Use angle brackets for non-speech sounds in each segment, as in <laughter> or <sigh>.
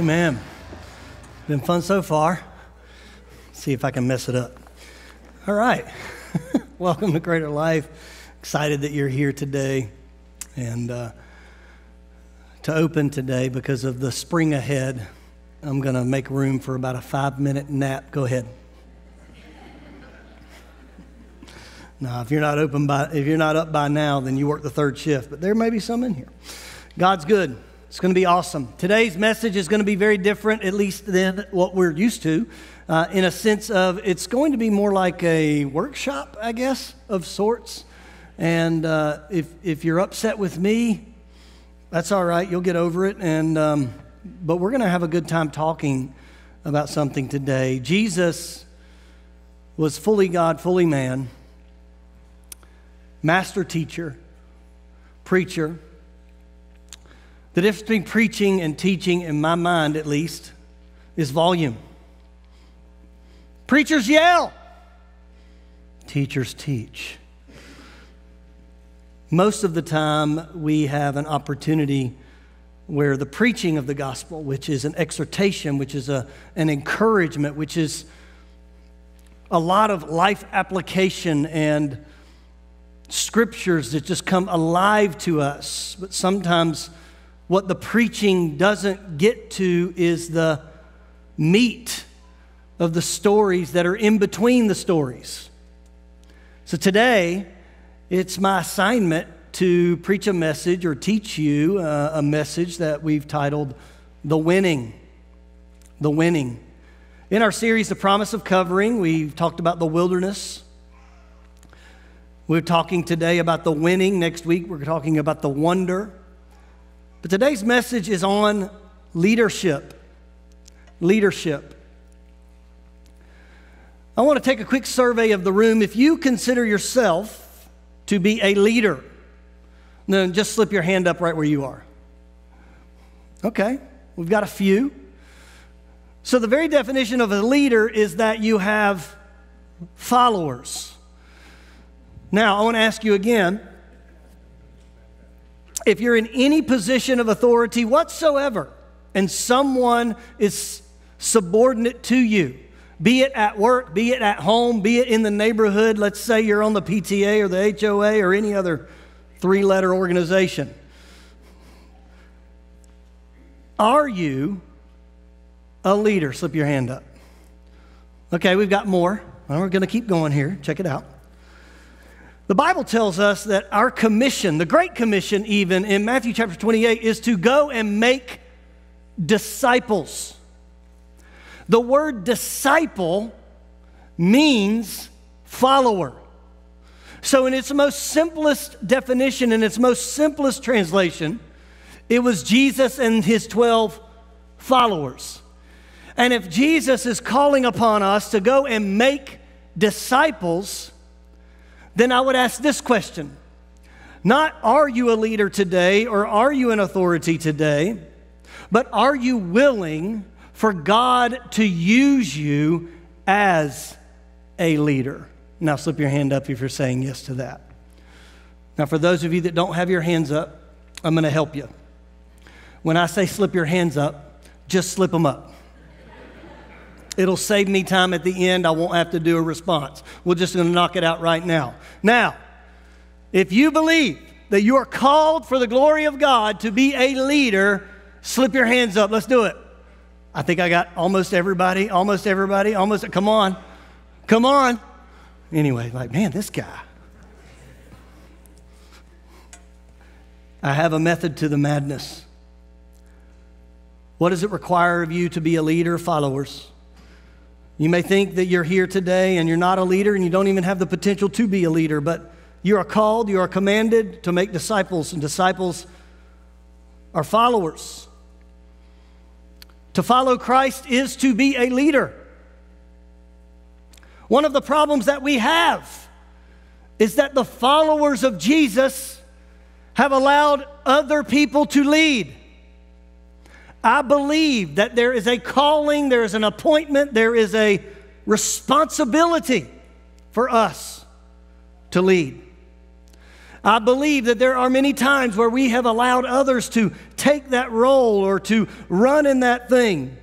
Amen. Been fun so far. See if I can mess it up. All right. <laughs> Welcome to Greater Life. Excited that you're here today and uh, to open today because of the spring ahead. I'm going to make room for about a five minute nap. Go ahead. Now, if you're not open by, if you're not up by now, then you work the third shift. But there may be some in here. God's good. It's going to be awesome. Today's message is going to be very different, at least than what we're used to, uh, in a sense of it's going to be more like a workshop, I guess, of sorts. And uh, if if you're upset with me, that's all right. You'll get over it. And um, but we're going to have a good time talking about something today. Jesus was fully God, fully man master teacher, preacher. The difference between preaching and teaching, in my mind at least, is volume. Preachers yell, teachers teach. Most of the time, we have an opportunity where the preaching of the gospel, which is an exhortation, which is a, an encouragement, which is a lot of life application and scriptures that just come alive to us. But sometimes what the preaching doesn't get to is the meat of the stories that are in between the stories. So today, it's my assignment to preach a message or teach you uh, a message that we've titled The Winning. The Winning. In our series, The Promise of Covering, we've talked about the wilderness. We're talking today about the winning. Next week, we're talking about the wonder. But today's message is on leadership. Leadership. I want to take a quick survey of the room. If you consider yourself to be a leader, then just slip your hand up right where you are. Okay, we've got a few. So, the very definition of a leader is that you have followers. Now, I want to ask you again if you're in any position of authority whatsoever and someone is subordinate to you, be it at work, be it at home, be it in the neighborhood, let's say you're on the PTA or the HOA or any other three letter organization. Are you a leader? Slip your hand up. Okay, we've got more. Well, we're going to keep going here. Check it out. The Bible tells us that our commission, the Great Commission, even in Matthew chapter 28, is to go and make disciples. The word disciple means follower. So, in its most simplest definition, in its most simplest translation, it was Jesus and his 12 followers. And if Jesus is calling upon us to go and make disciples, then I would ask this question Not are you a leader today or are you an authority today, but are you willing for God to use you as a leader? Now, slip your hand up if you're saying yes to that. Now, for those of you that don't have your hands up, I'm going to help you. When I say slip your hands up, just slip them up. It'll save me time at the end. I won't have to do a response. We're just going to knock it out right now. Now, if you believe that you are called for the glory of God to be a leader, slip your hands up. Let's do it. I think I got almost everybody, almost everybody, almost. Come on. Come on. Anyway, like, man, this guy. I have a method to the madness. What does it require of you to be a leader? Followers. You may think that you're here today and you're not a leader and you don't even have the potential to be a leader, but you are called, you are commanded to make disciples, and disciples are followers. To follow Christ is to be a leader. One of the problems that we have is that the followers of Jesus have allowed other people to lead. I believe that there is a calling, there is an appointment, there is a responsibility for us to lead. I believe that there are many times where we have allowed others to take that role or to run in that thing.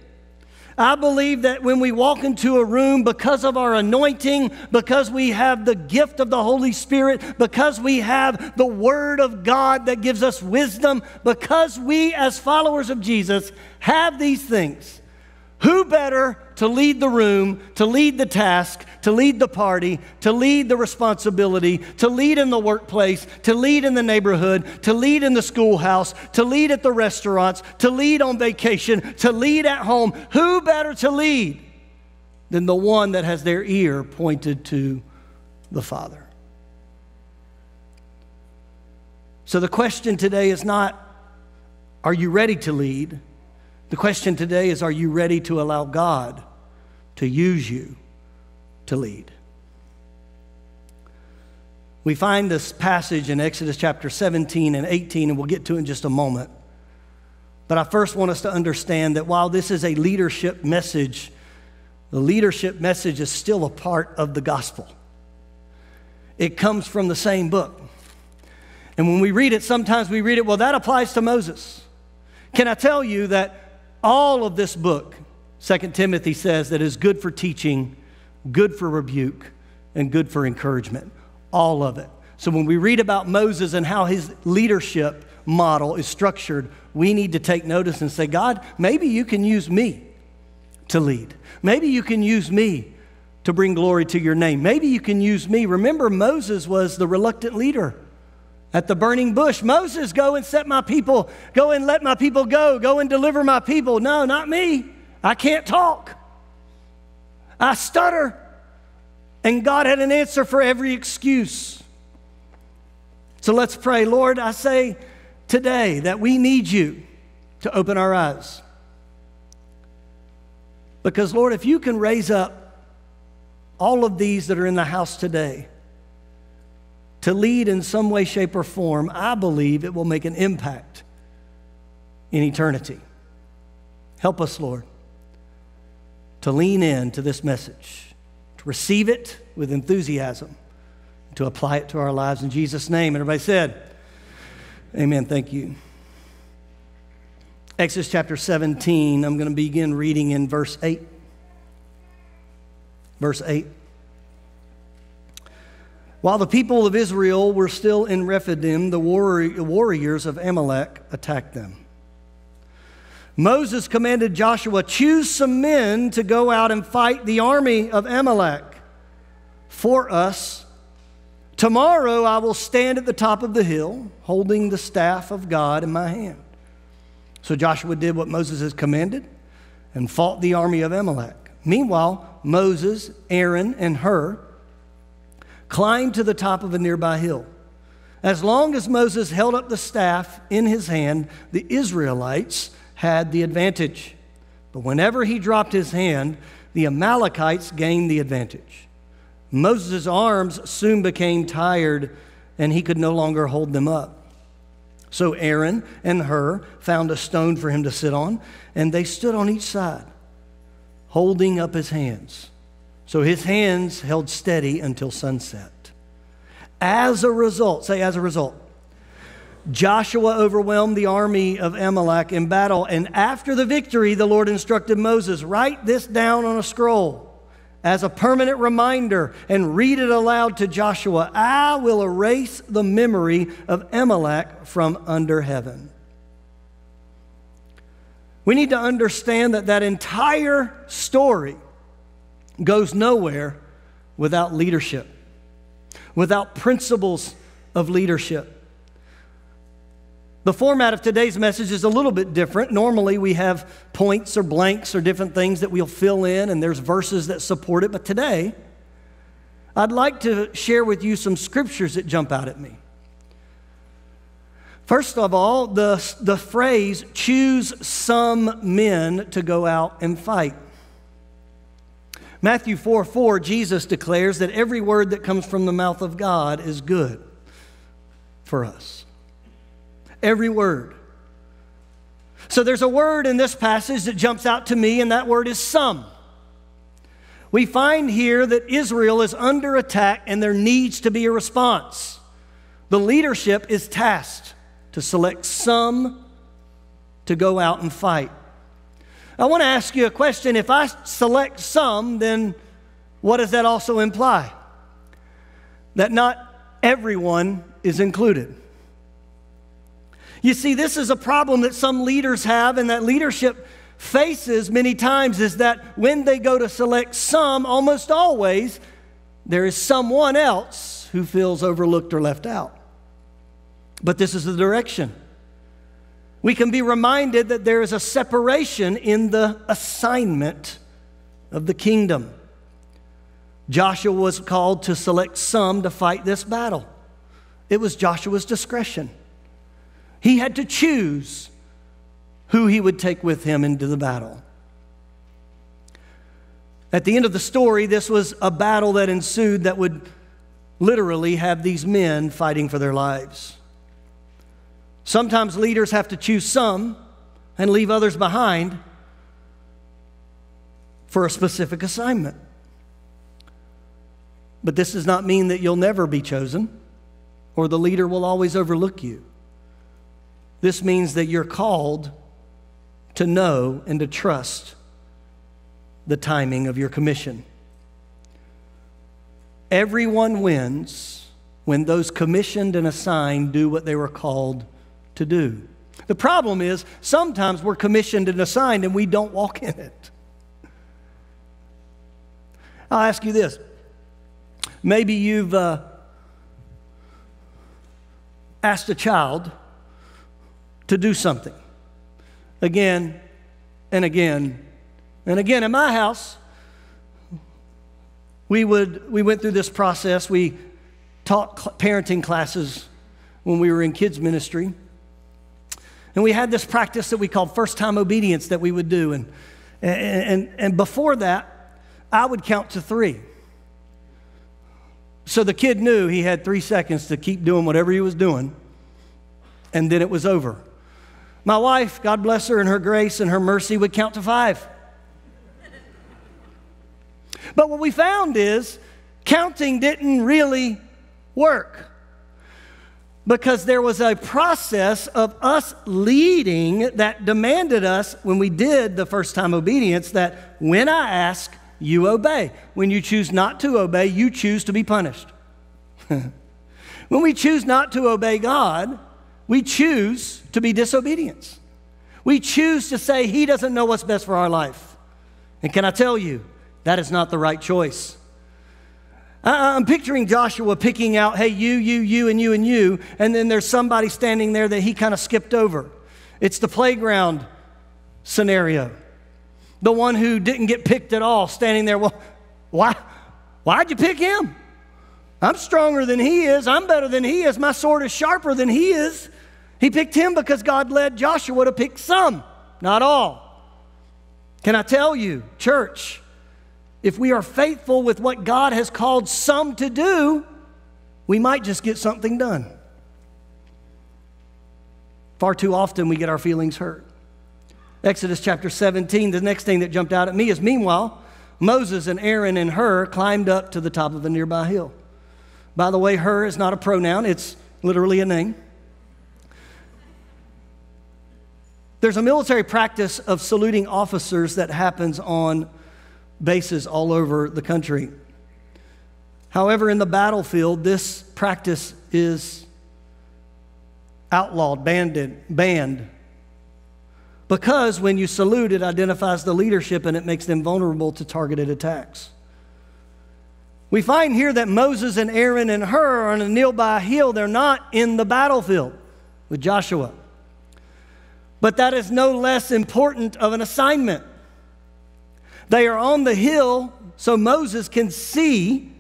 I believe that when we walk into a room because of our anointing, because we have the gift of the Holy Spirit, because we have the Word of God that gives us wisdom, because we, as followers of Jesus, have these things, who better to lead the room, to lead the task, to lead the party, to lead the responsibility, to lead in the workplace, to lead in the neighborhood, to lead in the schoolhouse, to lead at the restaurants, to lead on vacation, to lead at home? Who better to lead than the one that has their ear pointed to the Father? So the question today is not, are you ready to lead? The question today is Are you ready to allow God to use you to lead? We find this passage in Exodus chapter 17 and 18, and we'll get to it in just a moment. But I first want us to understand that while this is a leadership message, the leadership message is still a part of the gospel. It comes from the same book. And when we read it, sometimes we read it, well, that applies to Moses. Can I tell you that all of this book, 2 Timothy says, that is good for teaching, good for rebuke, and good for encouragement. All of it. So when we read about Moses and how his leadership model is structured, we need to take notice and say, God, maybe you can use me to lead. Maybe you can use me to bring glory to your name. Maybe you can use me. Remember, Moses was the reluctant leader at the burning bush. Moses, go and set my people, go and let my people go, go and deliver my people. No, not me. I can't talk. I stutter. And God had an answer for every excuse. So let's pray. Lord, I say today that we need you to open our eyes. Because, Lord, if you can raise up all of these that are in the house today, to lead in some way, shape, or form, I believe it will make an impact in eternity. Help us, Lord, to lean in to this message, to receive it with enthusiasm, to apply it to our lives in Jesus' name. And everybody said, Amen. Thank you. Exodus chapter 17, I'm going to begin reading in verse 8. Verse 8. While the people of Israel were still in Rephidim, the warriors of Amalek attacked them. Moses commanded Joshua, Choose some men to go out and fight the army of Amalek for us. Tomorrow I will stand at the top of the hill, holding the staff of God in my hand. So Joshua did what Moses has commanded and fought the army of Amalek. Meanwhile, Moses, Aaron, and Hur climbed to the top of a nearby hill. As long as Moses held up the staff in his hand, the Israelites had the advantage. But whenever he dropped his hand, the Amalekites gained the advantage. Moses' arms soon became tired and he could no longer hold them up. So Aaron and Hur found a stone for him to sit on, and they stood on each side, holding up his hands. So his hands held steady until sunset. As a result, say, as a result, Joshua overwhelmed the army of Amalek in battle. And after the victory, the Lord instructed Moses write this down on a scroll as a permanent reminder and read it aloud to Joshua. I will erase the memory of Amalek from under heaven. We need to understand that that entire story goes nowhere without leadership, without principles of leadership. The format of today's message is a little bit different. Normally, we have points or blanks or different things that we'll fill in, and there's verses that support it. But today, I'd like to share with you some scriptures that jump out at me. First of all, the, the phrase, choose some men to go out and fight. Matthew 4 4, Jesus declares that every word that comes from the mouth of God is good for us. Every word. So there's a word in this passage that jumps out to me, and that word is some. We find here that Israel is under attack and there needs to be a response. The leadership is tasked to select some to go out and fight. I want to ask you a question. If I select some, then what does that also imply? That not everyone is included. You see, this is a problem that some leaders have and that leadership faces many times is that when they go to select some, almost always, there is someone else who feels overlooked or left out. But this is the direction. We can be reminded that there is a separation in the assignment of the kingdom. Joshua was called to select some to fight this battle. It was Joshua's discretion. He had to choose who he would take with him into the battle. At the end of the story, this was a battle that ensued that would literally have these men fighting for their lives. Sometimes leaders have to choose some and leave others behind for a specific assignment. But this does not mean that you'll never be chosen or the leader will always overlook you. This means that you're called to know and to trust the timing of your commission. Everyone wins when those commissioned and assigned do what they were called to do. The problem is sometimes we're commissioned and assigned and we don't walk in it. I'll ask you this. Maybe you've uh, asked a child to do something again and again and again. In my house, we, would, we went through this process. We taught parenting classes when we were in kids' ministry. And we had this practice that we called first time obedience that we would do. And, and, and before that, I would count to three. So the kid knew he had three seconds to keep doing whatever he was doing, and then it was over. My wife, God bless her and her grace and her mercy, would count to five. But what we found is counting didn't really work because there was a process of us leading that demanded us, when we did the first time obedience, that when I ask, you obey. When you choose not to obey, you choose to be punished. <laughs> when we choose not to obey God, we choose to be disobedience. We choose to say He doesn't know what's best for our life. And can I tell you, that is not the right choice. Uh, uh, I'm picturing Joshua picking out, hey, you, you, you, and you, and you, and then there's somebody standing there that he kind of skipped over. It's the playground scenario. The one who didn't get picked at all, standing there, well, why, why'd you pick him? I'm stronger than he is. I'm better than he is. My sword is sharper than he is. He picked him because God led Joshua to pick some, not all. Can I tell you, church, if we are faithful with what God has called some to do, we might just get something done. Far too often we get our feelings hurt. Exodus chapter 17, the next thing that jumped out at me is meanwhile, Moses and Aaron and Hur climbed up to the top of a nearby hill. By the way, Hur is not a pronoun, it's literally a name. There's a military practice of saluting officers that happens on bases all over the country. However, in the battlefield, this practice is outlawed, banned, banned. Because when you salute, it identifies the leadership and it makes them vulnerable to targeted attacks. We find here that Moses and Aaron and Hur are on a nearby hill. They're not in the battlefield with Joshua. But that is no less important of an assignment. They are on the hill so Moses can see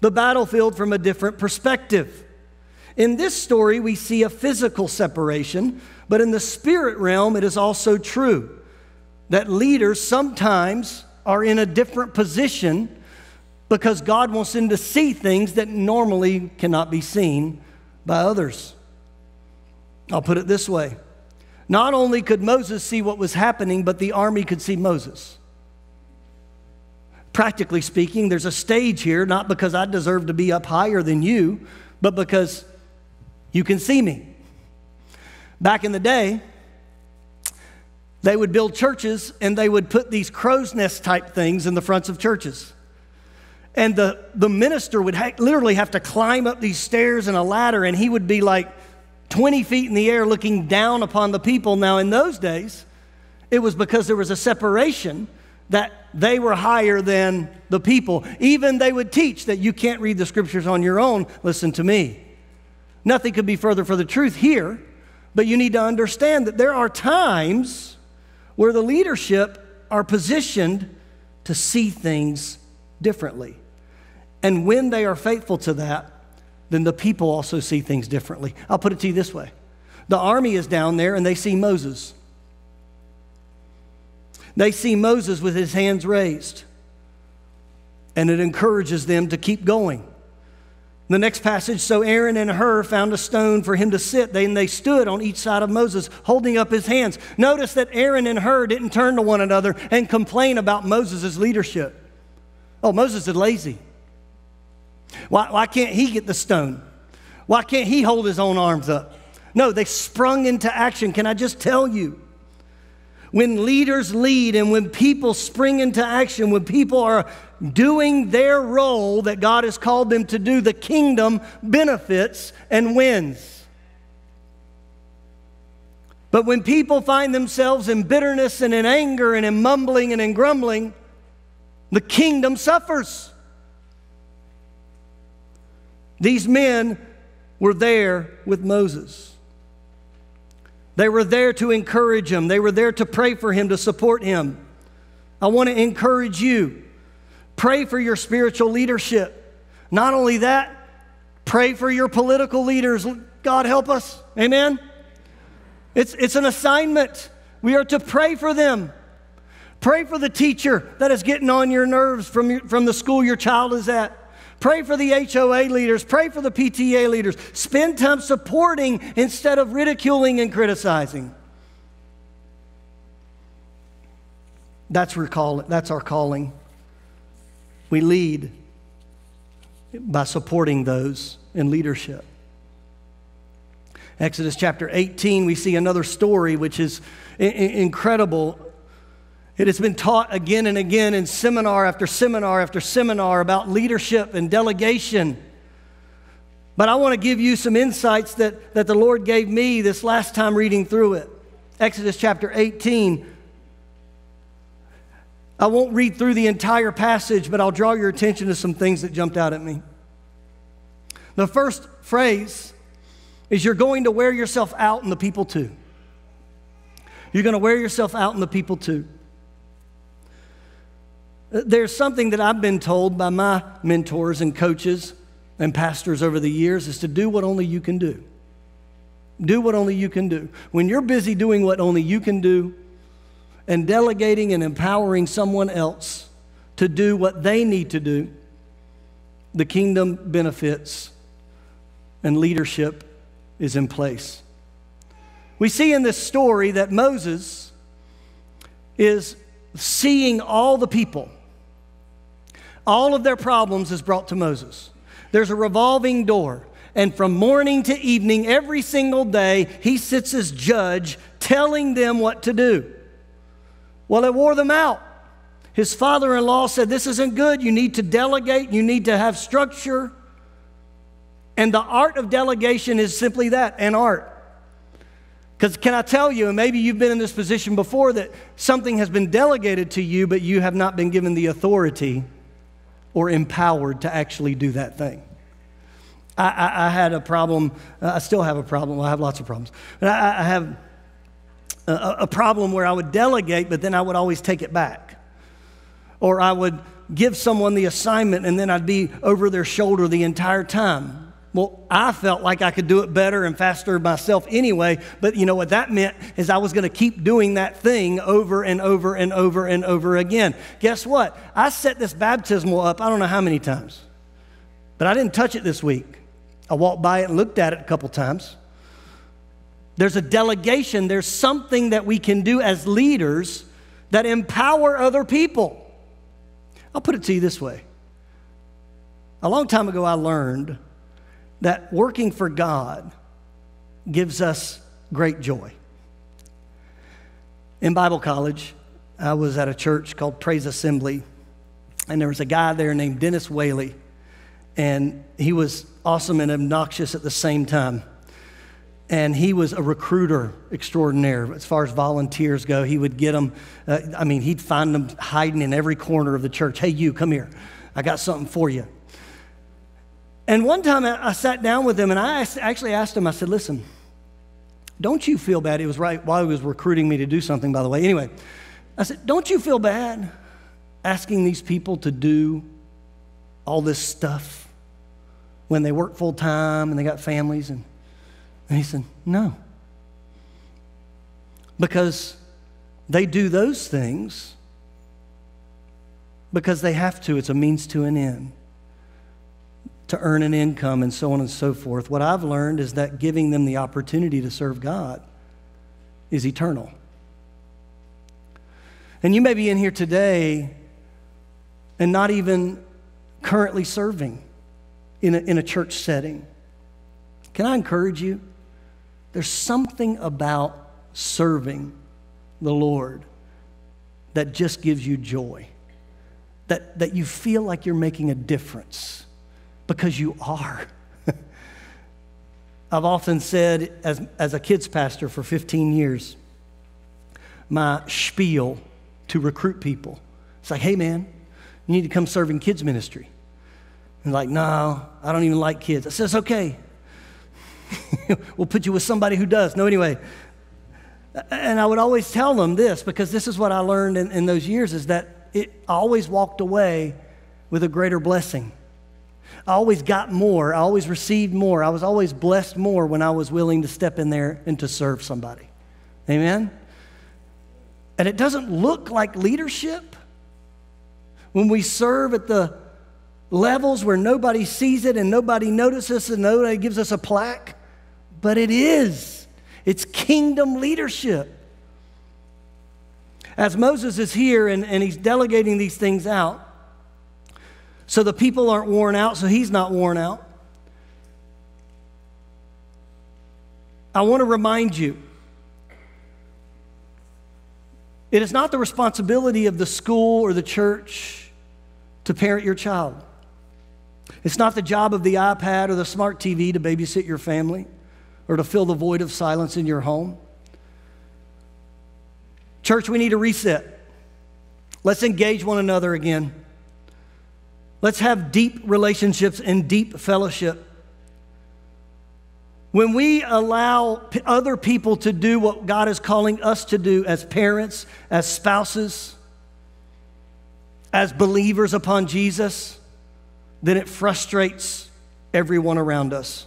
the battlefield from a different perspective. In this story, we see a physical separation, but in the spirit realm, it is also true that leaders sometimes are in a different position because God wants them to see things that normally cannot be seen by others. I'll put it this way not only could Moses see what was happening, but the army could see Moses. Practically speaking, there's a stage here, not because I deserve to be up higher than you, but because you can see me. Back in the day, They would build churches and they would put these crow's nest type things in the fronts of churches. And the, the minister would ha- literally have to climb up these stairs and a ladder, and he would be like 20 feet in the air looking down upon the people. Now, in those days, it was because there was a separation that they were higher than the people. Even they would teach that you can't read the scriptures on your own. Listen to me. Nothing could be further for the truth here, but you need to understand that there are times where the leadership are positioned to see things differently. And when they are faithful to that, then the people also see things differently. I'll put it to you this way the army is down there and they see Moses. They see Moses with his hands raised, and it encourages them to keep going. The next passage, so Aaron and Hur found a stone for him to sit. and they stood on each side of Moses, holding up his hands. Notice that Aaron and Hur didn't turn to one another and complain about Moses' leadership. Oh, Moses is lazy. Why, why can't he get the stone? Why can't he hold his own arms up? No, they sprung into action. Can I just tell you? When leaders lead and when people spring into action, when people are doing their role that God has called them to do, the kingdom benefits and wins. But when people find themselves in bitterness and in anger and in mumbling and in grumbling, the kingdom suffers. These men were there with Moses. They were there to encourage him, they were there to pray for him, to support him. I want to encourage you Pray for your spiritual leadership. Not only that, pray for your political leaders. God help us. Amen. It's, it's an assignment. We are to pray for them. Pray for the teacher that is getting on your nerves from, your, from the school your child is at. Pray for the HOA leaders. Pray for the PTA leaders. Spend time supporting instead of ridiculing and criticizing. That's, recall, that's our calling. We lead by supporting those in leadership. Exodus chapter 18, we see another story which is incredible. It has been taught again and again in seminar after seminar after seminar about leadership and delegation. But I want to give you some insights that, that the Lord gave me this last time reading through it. Exodus chapter 18, I won't read through the entire passage, but I'll draw your attention to some things that jumped out at me. The first phrase is you're going to wear yourself out and the people too. You're going to wear yourself out and the people too. There's something that I've been told by my mentors and coaches and pastors over the years is to do what only you can do. Do what only you can do. When you're busy doing what only you can do, and delegating and empowering someone else to do what they need to do, the kingdom benefits and leadership is in place. We see in this story that Moses is seeing all the people. All of their problems is brought to Moses. There's a revolving door. And from morning to evening, every single day, he sits as judge telling them what to do. Well, it wore them out. His father in law said, This isn't good. You need to delegate, you need to have structure. And the art of delegation is simply that an art. Because can I tell you, and maybe you've been in this position before, that something has been delegated to you, but you have not been given the authority or empowered to actually do that thing. I, I, I had a problem, uh, I still have a problem, well, I have lots of problems. But I, I have a, a problem where I would delegate, but then I would always take it back. Or I would give someone the assignment and then I'd be over their shoulder the entire time. Well, I felt like I could do it better and faster myself anyway, but you know what that meant is I was going to keep doing that thing over and over and over and over again. Guess what? I set this baptismal up, I don't know how many times, but I didn't touch it this week. I walked by it and looked at it a couple times. There's a delegation, there's something that we can do as leaders that empower other people. I'll put it to you this way. A long time ago, I learned that working for God gives us great joy. In Bible college, I was at a church called Praise Assembly, and there was a guy there named Dennis Whaley, and he was awesome and obnoxious at the same time. And he was a recruiter extraordinaire as far as volunteers go. He would get them, uh, I mean, he'd find them hiding in every corner of the church. Hey, you, come here. I got something for you. And one time I, sat down with him and I actually asked him, I said, listen, don't you feel bad? It was right while he was recruiting me to do something, by the way. Anyway, I said, Don't you feel bad asking these people to do all this stuff when they work full time and they got families? And, and he said, No. Because they do those things because they have to, it's a means to an end to earn an income and so on and so forth. What I've learned is that giving them the opportunity to serve God is eternal. And you may be in here today and not even currently serving in a, in a church setting. Can I encourage you? There's something about serving the Lord that just gives you joy, that, that you feel like you're making a difference because you are. <laughs> I've often said, as, as a kids pastor for 15 years, my spiel to recruit people. It's like, hey, man, you need to come serve in kids' ministry. And like, no, I don't even like kids. I said, it's okay. <laughs> we'll put you with somebody who does. No, anyway. And I would always tell them this because this is what I learned in, in those years is that it I always walked away with a greater blessing. I always got more. I always received more. I was always blessed more when I was willing to step in there and to serve somebody. Amen? And it doesn't look like leadership when we serve at the levels where nobody sees it and nobody notices and nobody gives us a plaque, but it is. It's kingdom leadership. As Moses is here and, and he's delegating these things out, so the people aren't worn out, so he's not worn out. I want to remind you it is not the responsibility of the school or the church to parent your child. It's not the job of the iPad or the smart TV to babysit your family or to fill the void of silence in your home. Church, we need a reset. Let's engage one another again. Let's have deep relationships and deep fellowship. When we allow other people to do what God is calling us to do as parents, as spouses, as believers upon Jesus, then it frustrates everyone around us.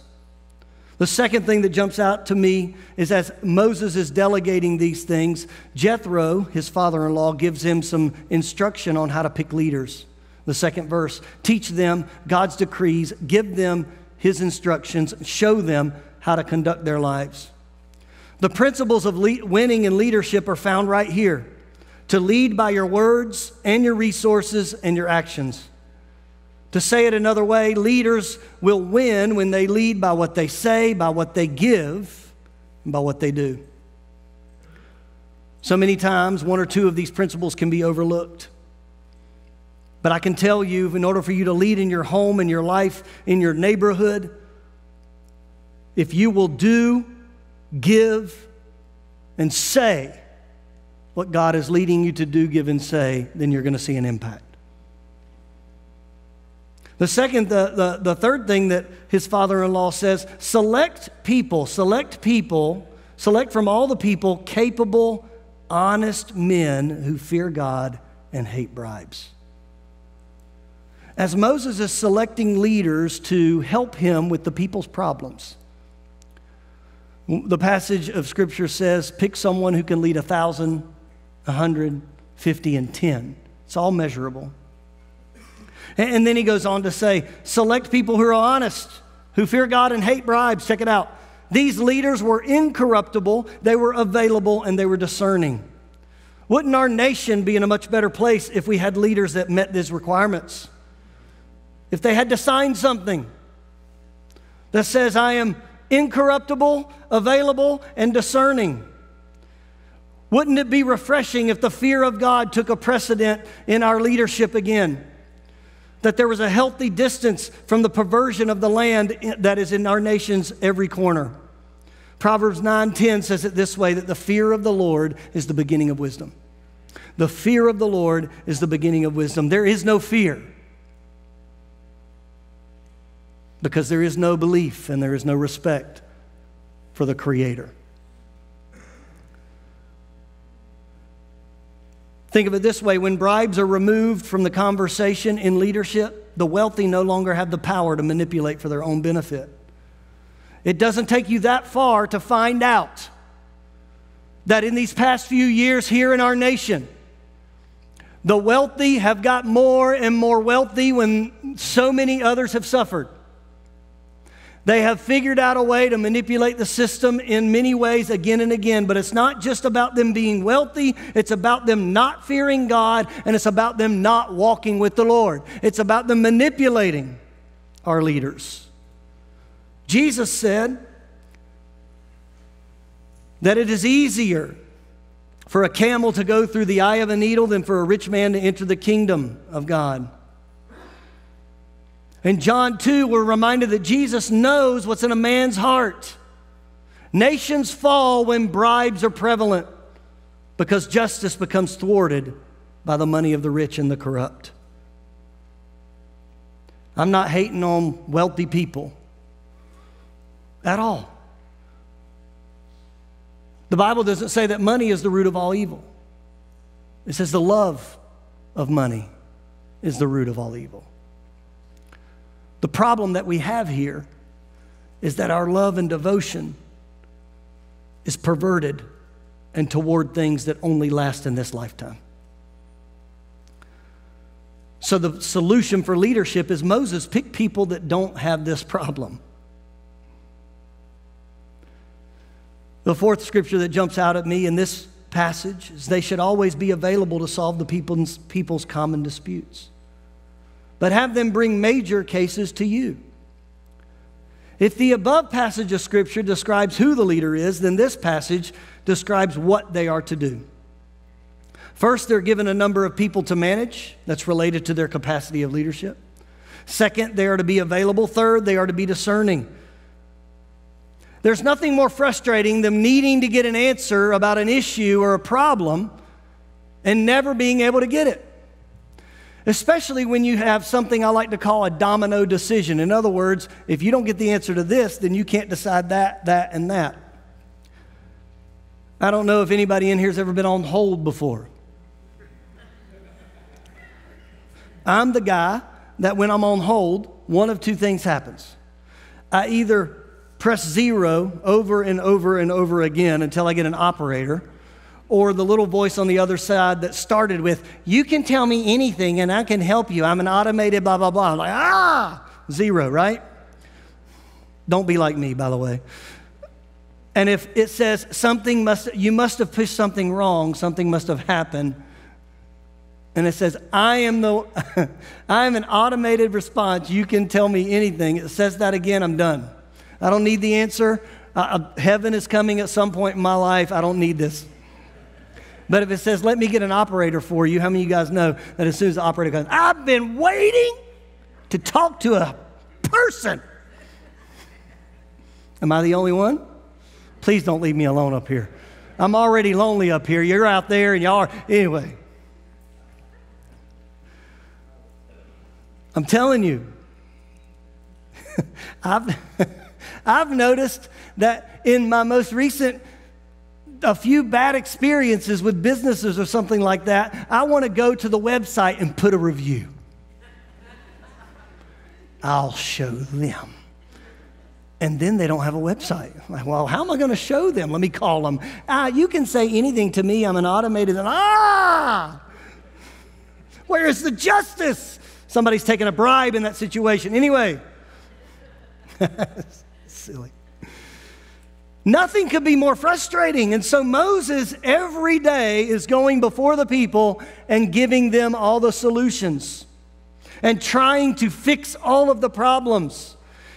The second thing that jumps out to me is as Moses is delegating these things, Jethro, his father in law, gives him some instruction on how to pick leaders. The second verse teach them God's decrees, give them his instructions, show them how to conduct their lives. The principles of le- winning and leadership are found right here to lead by your words and your resources and your actions. To say it another way, leaders will win when they lead by what they say, by what they give, and by what they do. So many times, one or two of these principles can be overlooked. But I can tell you, in order for you to lead in your home, in your life, in your neighborhood, if you will do, give, and say what God is leading you to do, give, and say, then you're going to see an impact. The second, the, the, the third thing that his father in law says select people, select people, select from all the people capable, honest men who fear God and hate bribes as Moses is selecting leaders to help him with the people's problems. The passage of Scripture says, pick someone who can lead a thousand, a hundred, fifty, and ten. It's all measurable. And then he goes on to say, select people who are honest, who fear God and hate bribes. Check it out. These leaders were incorruptible, they were available, and they were discerning. Wouldn't our nation be in a much better place if we had leaders that met these requirements? If they had to sign something that says, I am incorruptible, available, and discerning. Wouldn't it be refreshing if the fear of God took a precedent in our leadership again? That there was a healthy distance from the perversion of the land that is in our nation's every corner. Proverbs 9:10 says it this way that the fear of the Lord is the beginning of wisdom. The fear of the Lord is the beginning of wisdom. There is no fear because there is no belief and there is no respect for the Creator. Think of it this way when bribes are removed from the conversation in leadership, the wealthy no longer have the power to manipulate for their own benefit. It doesn't take you that far to find out that in these past few years here in our nation, the wealthy have got more and more wealthy when so many others have suffered. They have figured out a way to manipulate the system in many ways again and again, but it's not just about them being wealthy, it's about them not fearing God, and it's about them not walking with the Lord. It's about them manipulating our leaders. Jesus said that it is easier for a camel to go through the eye of a needle than for a rich man to enter the kingdom of God. In John 2, we're reminded that Jesus knows what's in a man's heart. Nations fall when bribes are prevalent because justice becomes thwarted by the money of the rich and the corrupt. I'm not hating on wealthy people at all. The Bible doesn't say that money is the root of all evil, it says the love of money is the root of all evil. The problem that we have here is that our love and devotion is perverted and toward things that only last in this lifetime. So, the solution for leadership is Moses pick people that don't have this problem. The fourth scripture that jumps out at me in this passage is they should always be available to solve the people's, people's common disputes but have them bring major cases to you. If the above passage of Scripture describes who the leader is, then this passage describes what they are to do. First, they're given a number of people to manage that's related to their capacity of leadership. Second, they are to be available. Third, they are to be discerning. There's nothing more frustrating than needing to get an answer about an issue or a problem and never being able to get it especially when you have something I like to call a domino decision. In other words, if you don't get the answer to this, then you can't decide that, that, and that. I don't know if anybody in here has ever been on hold before. I'm the guy that when I'm on hold, one of two things happens. I either press zero over and over and over again until I get an operator or the little voice on the other side that started with, You can tell me anything and I can help you. I'm an automated blah, blah, blah. I'm like, ah, zero, right? Don't be like me, by the way. And if it says something must, you must have pushed something wrong, something must have happened. And it says, I am the, <laughs> I am an automated response. You can tell me anything. It says that again, I'm done. I don't need the answer. Uh, heaven is coming at some point in my life. I don't need this. But if it says, let me get an operator for you, how many of you guys know that as soon as the operator comes, I've been waiting to talk to a person? Am I the only one? Please don't leave me alone up here. I'm already lonely up here. You're out there and y'all are. Anyway. I'm telling you, <laughs> I've, <laughs> I've noticed that in my most recent a few bad experiences with businesses or something like that, I want to go to the website and put a review. I'll show them. And then they don't have a website. Like, well, how am I going to show them? Let me call them. Ah, you can say anything to me. I'm an automated. And, ah, where is the justice? Somebody's taking a bribe in that situation. Anyway, <laughs> silly. Nothing could be more frustrating. And so Moses every day is going before the people and giving them all the solutions and trying to fix all of the problems.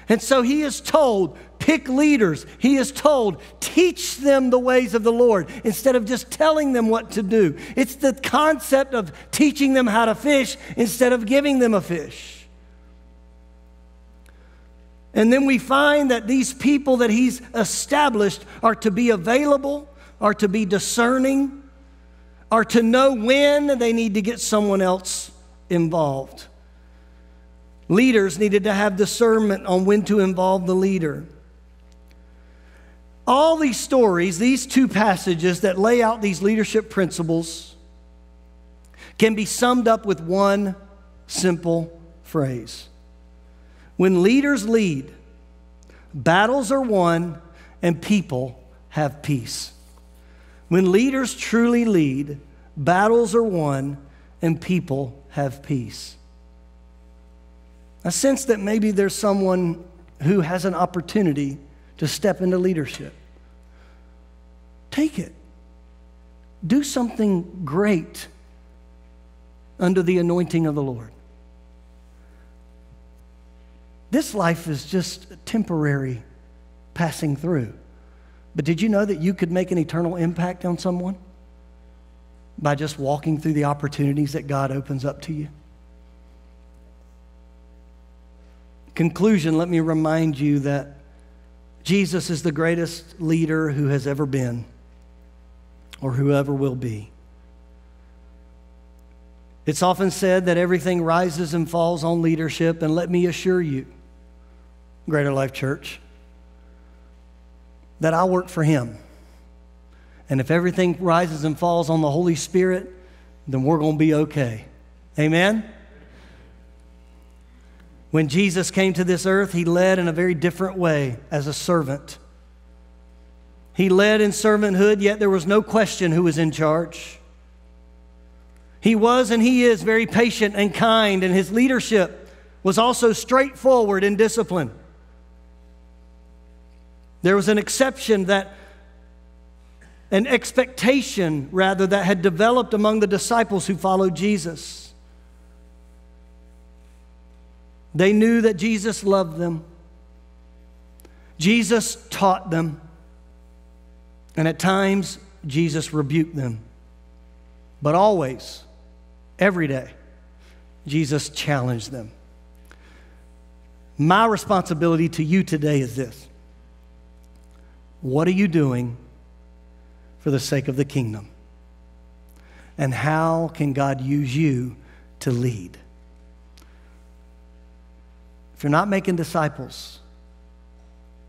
And so he is told pick leaders. He is told, teach them the ways of the Lord instead of just telling them what to do. It's the concept of teaching them how to fish instead of giving them a fish. And then we find that these people that he's established are to be available, are to be discerning, are to know when they need to get someone else involved. Leaders needed to have discernment on when to involve the leader. All these stories, these two passages that lay out these leadership principles, can be summed up with one simple phrase. When leaders lead, battles are won and people have peace. When leaders truly lead, battles are won and people have peace. I sense that maybe there's someone who has an opportunity to step into leadership. Take it. Do something great under the anointing of the Lord. This life is just temporary passing through. But did you know that you could make an eternal impact on someone by just walking through the opportunities that God opens up to you? conclusion, let me remind you that Jesus is the greatest leader who has ever been or whoever will be. It's often said that everything rises and falls on leadership, and let me assure you, Greater Life Church, that I work for Him. And if everything rises and falls on the Holy Spirit, then we're going to be okay. Amen? When Jesus came to this earth, he led in a very different way as a servant. He led in servanthood, yet there was no question who was in charge. He was and he is very patient and kind, and his leadership was also straightforward and disciplined. There was an exception that, an expectation rather, that had developed among the disciples who followed Jesus. They knew that Jesus loved them. Jesus taught them. And at times, Jesus rebuked them. But always, every day, Jesus challenged them. My responsibility to you today is this What are you doing for the sake of the kingdom? And how can God use you to lead? if you're not making disciples,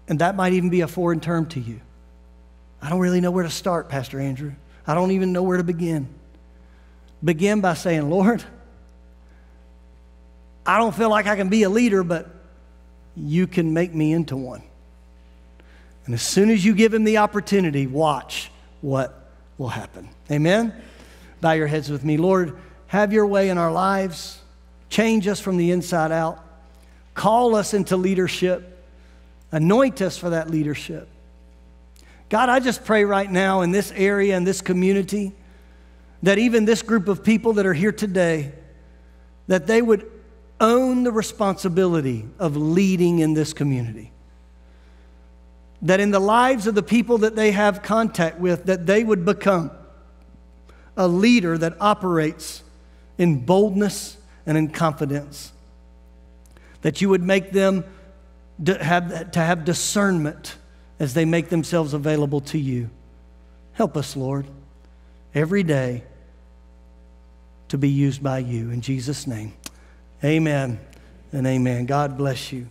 and that might even be a foreign term to you, I don't really know where to start, Pastor Andrew. I don't even know where to begin. Begin by saying, Lord, I don't feel like I can be a leader, but you can make me into one. And as soon as you give him the opportunity, watch what will happen. Amen? Bow your heads with me. Lord, have your way in our lives. Change us from the inside out. Call us into leadership. Anoint us for that leadership. God, I just pray right now in this area, in this community, that even this group of people that are here today, that they would own the responsibility of leading in this community. That in the lives of the people that they have contact with, that they would become a leader that operates in boldness and in confidence that you would make them have, to have discernment as they make themselves available to you. Help us, Lord, every day to be used by you. In Jesus' name, amen and amen. God bless you.